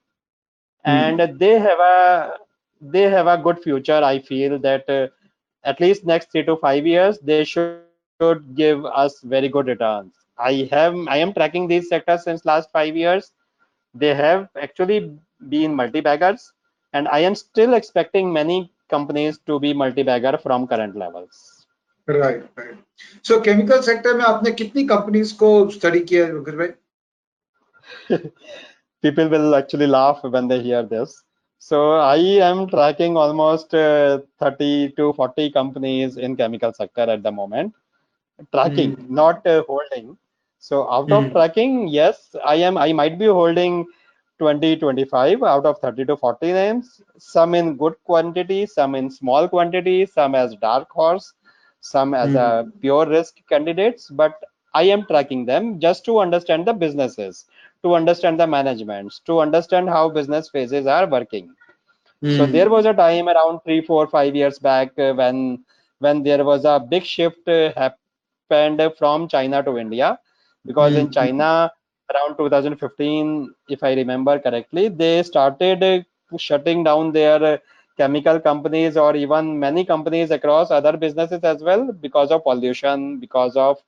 And they have a they have a good future. I feel that uh, at least next three to five years, they should should give us very good returns. I have I am tracking these sectors since last five years. They have actually been multi-baggers, and I am still expecting many companies to be multi-bagger from current levels. Right right so chemical sector में आपने कितनी companies को study किया रुकर भाई People will actually laugh when they hear this. So I am tracking almost uh, 30 to 40 companies in chemical sector at the moment. Tracking, not uh, holding. So out of Hmm. tracking, yes, I am. I might be holding 20, 25 out of 30 to 40 names. Some in good quantity, some in small quantity, some as dark horse, some as a pure risk candidates. But I am tracking them just to understand the businesses, to understand the managements, to understand how business phases are working. So Hmm. there was a time around three, four, five years back uh, when when there was a big shift uh, happened from China to India, because in Hmm. China around 2015, if I remember correctly, they started uh, shutting down their chemical companies or even many companies across other businesses as well because of pollution, because of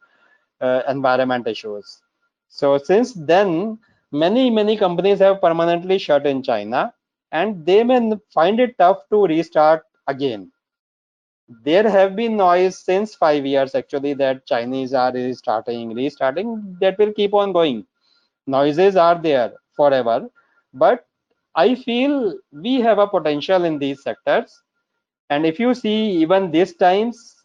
uh, environment issues. So since then, many many companies have permanently shut in China, and they may find it tough to restart again. There have been noise since five years actually that Chinese are restarting, restarting. That will keep on going. Noises are there forever, but I feel we have a potential in these sectors. And if you see, even these times,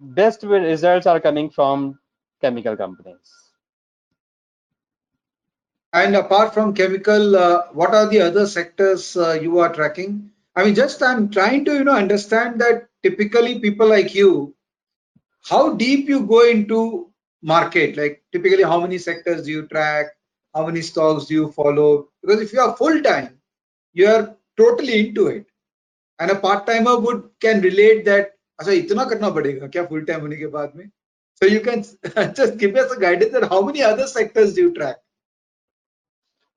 best results are coming from chemical companies. And apart from chemical, uh, what are the other sectors uh, you are tracking? I mean, just I'm trying to, you know, understand that typically people like you, how deep you go into market, like typically how many sectors do you track? How many stocks do you follow? Because if you are full time, you are totally into it. And a part timer would can relate that, अच्छा इतना करना पड़ेगा क्या full time होने के बाद में? So you can just give us a guidance that how many other sectors do you track?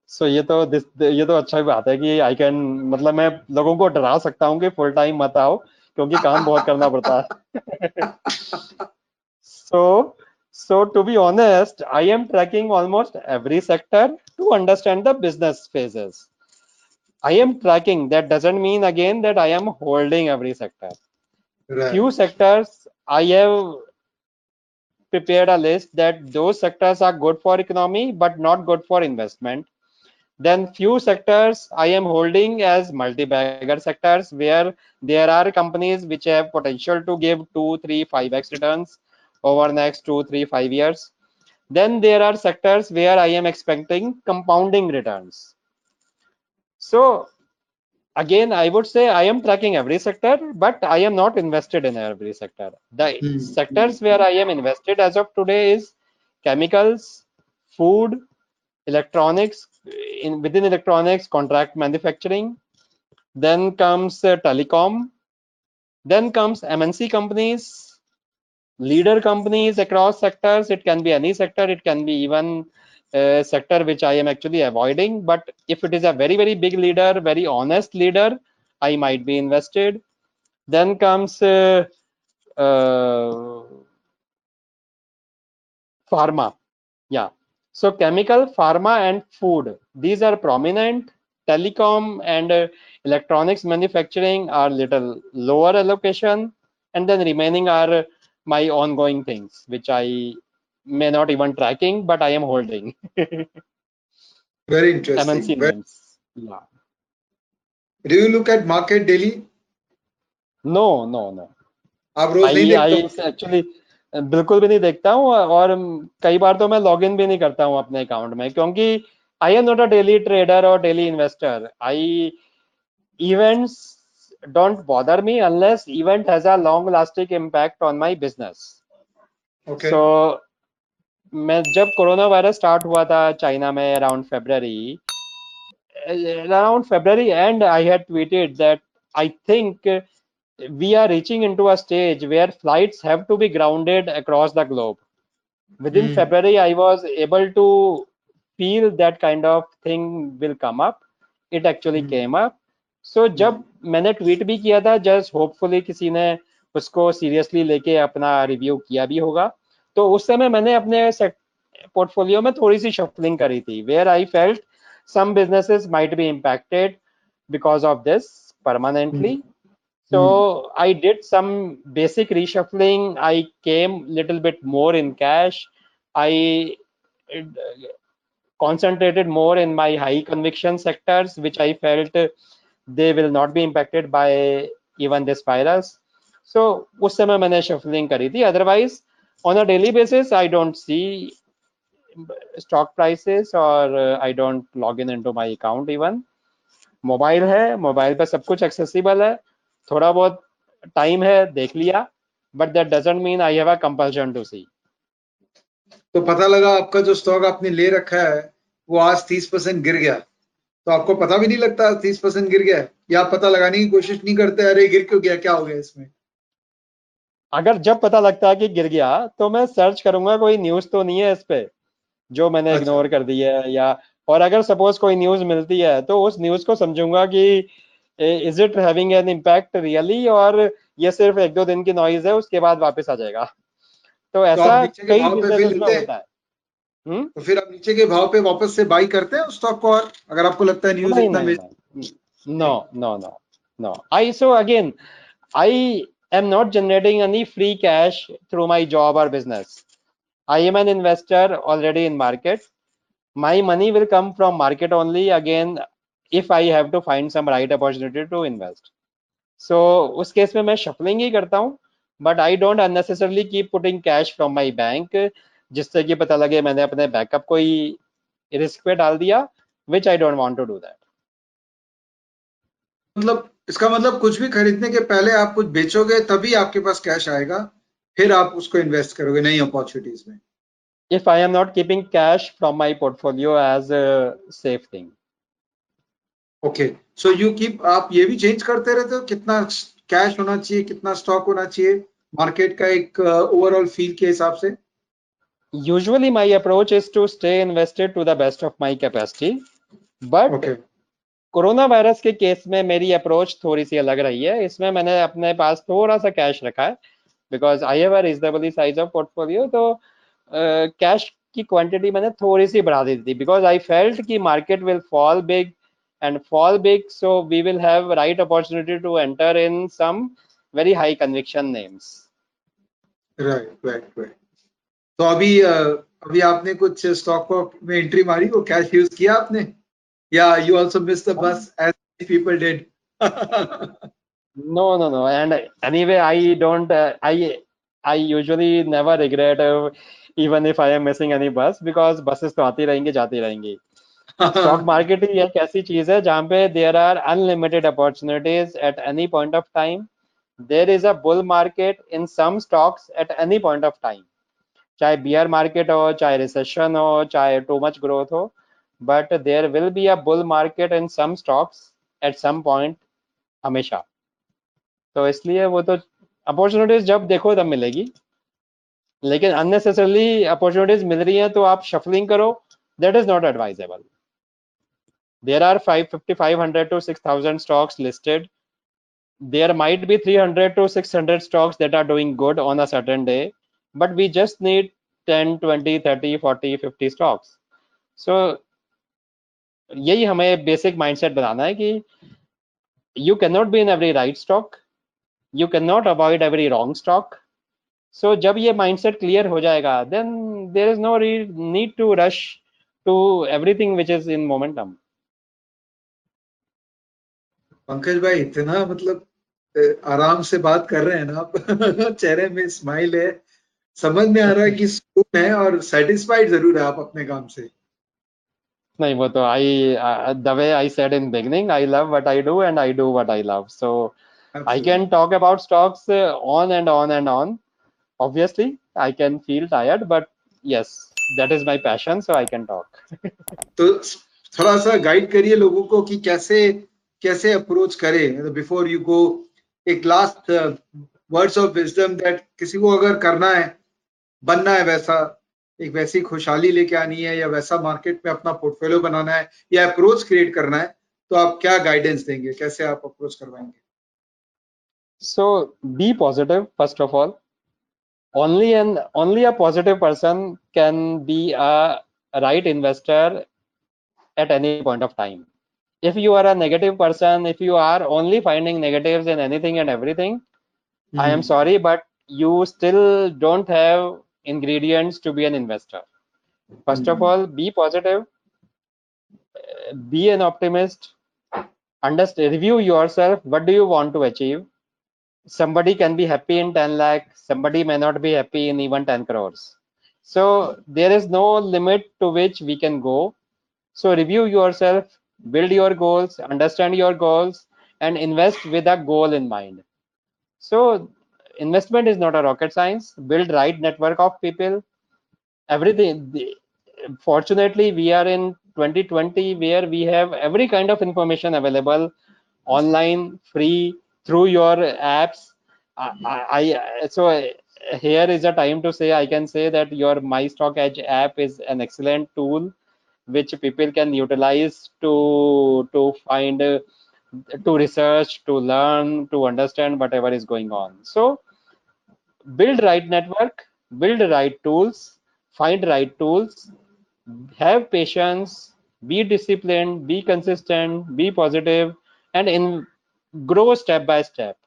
सो ये तो this ये तो अच्छा बात है कि आई कैन मतलब मैं लोगों को डरा सकता हूँ कि फुल टाइम मत आओ क्योंकि काम बहुत करना पड़ता है so so to be honest i am tracking almost every sector to understand the business phases i am tracking. That doesn't mean again that i am holding every sector. Right. few sectors i have prepared a list that those sectors are good for economy but not good for investment. Then few sectors i am holding as multi-bagger sectors where there are companies which have potential to give 2 3 5x returns over next 2 3 5 years. Then there are sectors where i am expecting compounding returns so again i would say i am tracking every sector but i am not invested in every sector. The Hmm. sectors where i am invested as of today is chemicals food electronics in within electronics contract manufacturing. Then comes uh, telecom. Then comes mnc companies leader companies across sectors. It can be any sector. It can be even a sector which i am actually avoiding but if it is a very very big leader very honest leader i might be invested. Then comes uh, uh, pharma. Yeah. So chemical pharma and food. These are prominent. Telecom and uh, electronics manufacturing are little lower allocation. And then remaining are my ongoing things which i may not even tracking but i am holding. Very interesting. Very. Yeah. do you look at market daily? No no no. I, I actually बिल्कुल भी नहीं देखता हूँ और कई बार तो मैं log in भी नहीं करता हूँ अपने अकाउंट में क्योंकि I am not a daily trader और daily investor I event don't bother me unless event has long lasting impact on my business so मैं जब कोरोना वायरस स्टार्ट हुआ था चाइना में around February around February end I had tweeted that I think we are reaching into a stage where flights have to be grounded across the globe with in February I was able to feel that kind of thing will come up it actually came up so जब मैंने tweet भी किया था just hopefully किसी ने उसको seriously लेके अपना रिव्यू किया भी होगा। तो उस समय मैंने अपने पोर्टफोलियो में थोड़ी सी शफलिंग करी थी where I felt some businesses might be impacted because of this permanently so i did some basic reshuffling i came little bit more in cash i uh, concentrated more in my high conviction sectors which i felt they will not be impacted by even this virus so उस समय मैंने shuffling करी थी otherwise on a daily basis, i don't see stock prices और I don't log in into my account even mobile है mobile पे सब कुछ एक्सेसिबल है। थोड़ा बहुत टाइम है, देख लिया। But that doesn't mean I have a compulsion to see तो पता लगा आपका जो स्टॉक आपने ले रखा है, वो आज तीस परसेंट गिर गया। तो आपको पता भी नहीं लगता तीस परसेंट गिर गया या पता लगाने की कोशिश नहीं करते, अरे गिर क्यों गया? क्या हो गया इसमें? अगर जब पता लगता है कि गिर गया तो मैं सर्च करूँगा कोई न्यूज़ तो नहीं है इस पे जो मैंने अच्छा। इग्नोर कर दी है या और अगर सपोज़ कोई न्यूज़ मिलती है तो उस न्यूज़ को समझूँगा कि is it having an impact really और ये सिर्फ़ एक दो दिन की नॉइज़ है उसके बाद वापस आ जाएगा। तो ऐसा नीचे के कई में होता है। हम्म? तो फिर आप नीचे के भाव पे वापस से बाई करते हैं स्टॉक को और अगर आपको लगता है न्यूज़ इतना no no no no i so again i am not generating any free cash through my job or business i am an investor already in market my money will come from market only again if i have to find some right opportunity to invest so उस case में मैं shuffling ही करता हूँ but I don't unnecessarily keep putting cash from my bank जिससे कि पता लगे मैंने अपने बैकअप को ही रिस्क पे डाल दिया which I don't want to do that मतलब इसका मतलब कुछ भी खरीदने के पहले आप कुछ बेचोगे तभी आपके पास कैश आएगा फिर आप उसको इन्वेस्ट करोगे नई अपॉर्चुनिटीज़ में if I am not keeping cash from my portfolio as a safe thing. Okay so you keep आप ये भी चेंज करते रहते हो कितना कैश होना चाहिए कितना स्टॉक होना चाहिए मार्केट का एक ओवरऑल uh, फील के हिसाब से Usually, my approach is to stay invested to the best of my capacity. But okay corona virus के केस में मेरी अप्रोच थोड़ी सी अलग रही है। इसमें मैंने अपने पास थोड़ा सा कैश रखा है because I have reasonably size of portfolio तो कैश uh, की क्वांटिटी मैंने थोड़ी सी बढ़ा दी थी। बिकॉज़ आई फेल्ट कि market will fall big and fall big so we will have right opportunity to enter in some very high conviction names right right right तो अभी अभी आपने कुछ स्टॉक में एंट्री मारी? वो कैश यूज़ किया आपने? Yeah you also miss the bus as people did No, no, no. And anyway, I don't. Uh, I I usually never regret uh, even if I am missing any bus because buses तो आती रहेंगी जाती रहेंगी. Stock market ही एक ऐसी चीज है जहाँ पे there are unlimited opportunities at any point of time. There is a bull market in some stocks at any point of time. चाहे bear market हो, चाहे recession हो, चाहे too much growth हो, but there will be a bull market in some stocks at some point हमेशा। तो इसलिए वो तो अपॉर्चुनिटीज़ जब देखो तब मिलेगी। लेकिन अननेसेसरली अपॉर्चुनिटीज़ मिल रही हैं तो आप शफलिंग करो। That is not advisable there are five fifty five hundred to six thousand stocks listed there might be three hundred to six hundred stocks that are doing good on a certain day but we just need ten twenty thirty forty fifty stocks so यही हमें basic mindset बनाना है कि you can not be in every right stock you can not avoid every wrong stock so जब ये mindset clear हो जाएगा then there is no need to rush to everything which is in momentum Pankaj भाई, इतना मतलब आराम से बात कर रहे हैं ना आप। चेहरे में स्माइल है। समझ में आ रहा है कि सुकून है और सेटिस्फाइड ज़रूर है आप अपने काम से। नहीं वो तो I the way I said in beginning I love what I do and I do what I love so I can talk about stocks uh, on and on and on. Obviously, I can feel tired, but yes, that is my passion, so I can talk. तो थोड़ा सा guide करिए लोगों को कि कैसे कैसे approach करें बिफोर यू गो एक last words of wisdom that किसी को अगर करना है बनना है वैसा एक वैसी खुशहाली लेके आनी है या वैसा मार्केट में अपना पोर्टफोलियो बनाना है या अप्रोच क्रिएट करना है तो आप क्या गाइडेंस देंगे? कैसे आप अप्रोच करवाएँगे? So be positive first of all only and only a positive person can be a right investor at any point of time if you are a negative person if you are only finding negatives in anything and everything I am sorry but you still don't have ingredients to be an investor. First of Mhm. all, be positive, be an optimist, understand, review yourself. What do you want to achieve? somebody can be happy in 10 lakh somebody may not be happy in even 10 crores so there is no limit to which we can go so review yourself build your goals understand your goals and invest with a goal in mind so investment is not a rocket science. Build right network of people. Everything fortunately we are in 2020 where we have every kind of information available online free through your apps. I, I, so here is a time to say i can say that your my stock edge app is an excellent tool which people can utilize to to find uh, to research to learn to understand whatever is going on. So build right network build right tools find right tools have patience be disciplined be consistent be positive and in grow step by step.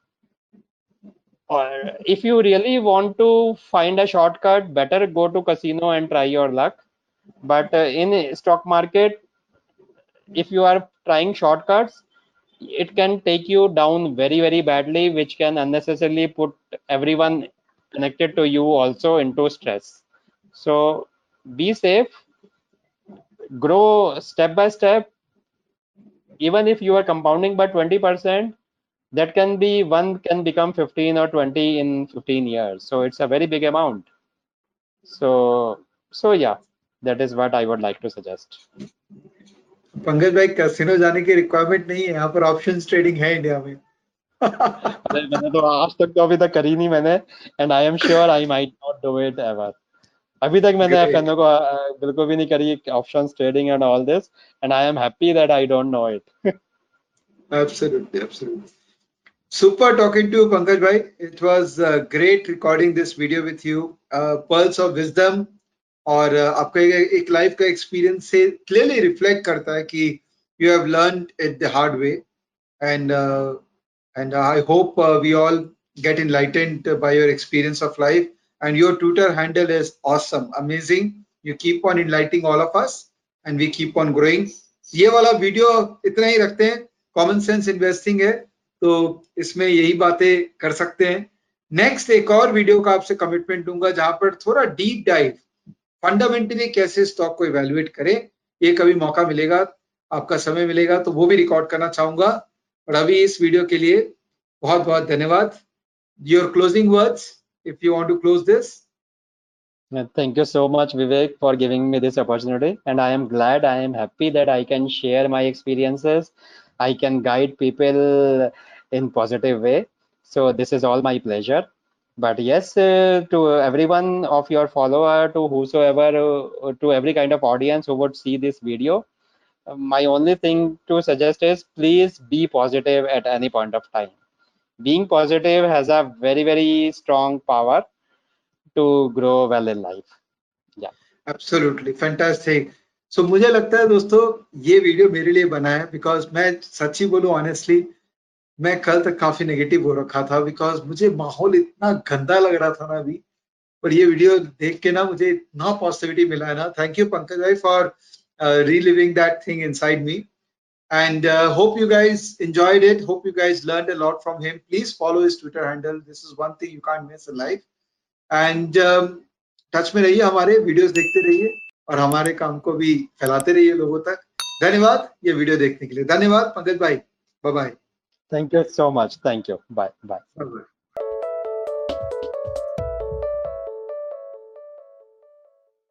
Or if you really want to find a shortcut better go to casino and try your luck. But uh, in stock market if you are trying shortcuts it can take you down very very badly which can unnecessarily put everyone connected to you also into stress so be safe grow step by step even if you are compounding by 20% that can be one can become 15 or 20 in 15 years so it's a very big amount so so yeah that is what i would like to suggest Pankaj भाई casino जाने की requirement नहीं है यहाँ पर option trading है India में अरे मैंने तो आज तक तो अभी तक करी नहीं मैंने and I am sure I might not do it ever अभी तक मैंने Great. एफएनओ को बिल्कुल भी नहीं करी options trading and all this and I am happy that I don't know it Absolutely, absolutely. Super talking to you, Pankaj bhai. It was uh, great recording this video with you. Uh, Pearls of Wisdom और uh, आपका एक, एक life का experience से clearly reflect करता है कि you have learn it the hard way and and I hope we all get enlightened by your experience of life. And your twitter handle is awesome, amazing. You keep on enlightening all of us, and we keep on growing. ये वाला video इतना ही रखते हैं common sense investing है तो इसमें यही बातें कर सकते हैं। नेक्स्ट एक और वीडियो का आपसे कमिटमेंट दूँगा, जहाँ पर थोड़ा डीप डाइव फंडामेंटली कैसे स्टॉक को इवेल्युएट करें, ये कभी मौका मिलेगा, आपका समय मिलेगा तो वो भी रिकॉर्ड करना चाहूँगा। और अभी इस वीडियो के लिए बहुत बहुत धन्यवाद your closing words if you want to close this Thank you so much, Vivek, for giving me this opportunity. And I am glad, I am happy that I can share my experiences. I can guide people in positive way. So this is all my pleasure. But yes, uh, to everyone of your follower, to whosoever, uh, to every kind of audience who would see this video, uh, my only thing to suggest is please be positive at any point of time. Being positive has a very, very strong power to grow well in life. Absolutely fantastic so मुझे लगता है दोस्तों ये video मेरे लिए बना है because मैं सच्ची बोलूँ ऑनेस्टली मैं कल तक काफ़ी नेगेटिव हो रखा था बिकॉज़ मुझे माहौल इतना गंदा लग रहा था ना अभी। पर ये वीडियो देख के ना मुझे इतना पॉजिटिविटी मिला है ना। थैंक यू पंकज भाई for Reliving that thing inside me and uh, hope you guys enjoyed it hope you guys learned a lot from him please follow his twitter handle this is one thing you can't miss in life and touch में रहिए हमारे videos देखते रहिए और हमारे काम को भी फैलाते रहिए लोगों तक धन्यवाद ये वीडियो देखने के लिए धन्यवाद पंकज भाई bye bye Thank you so much. Thank you. Bye. Bye. Bye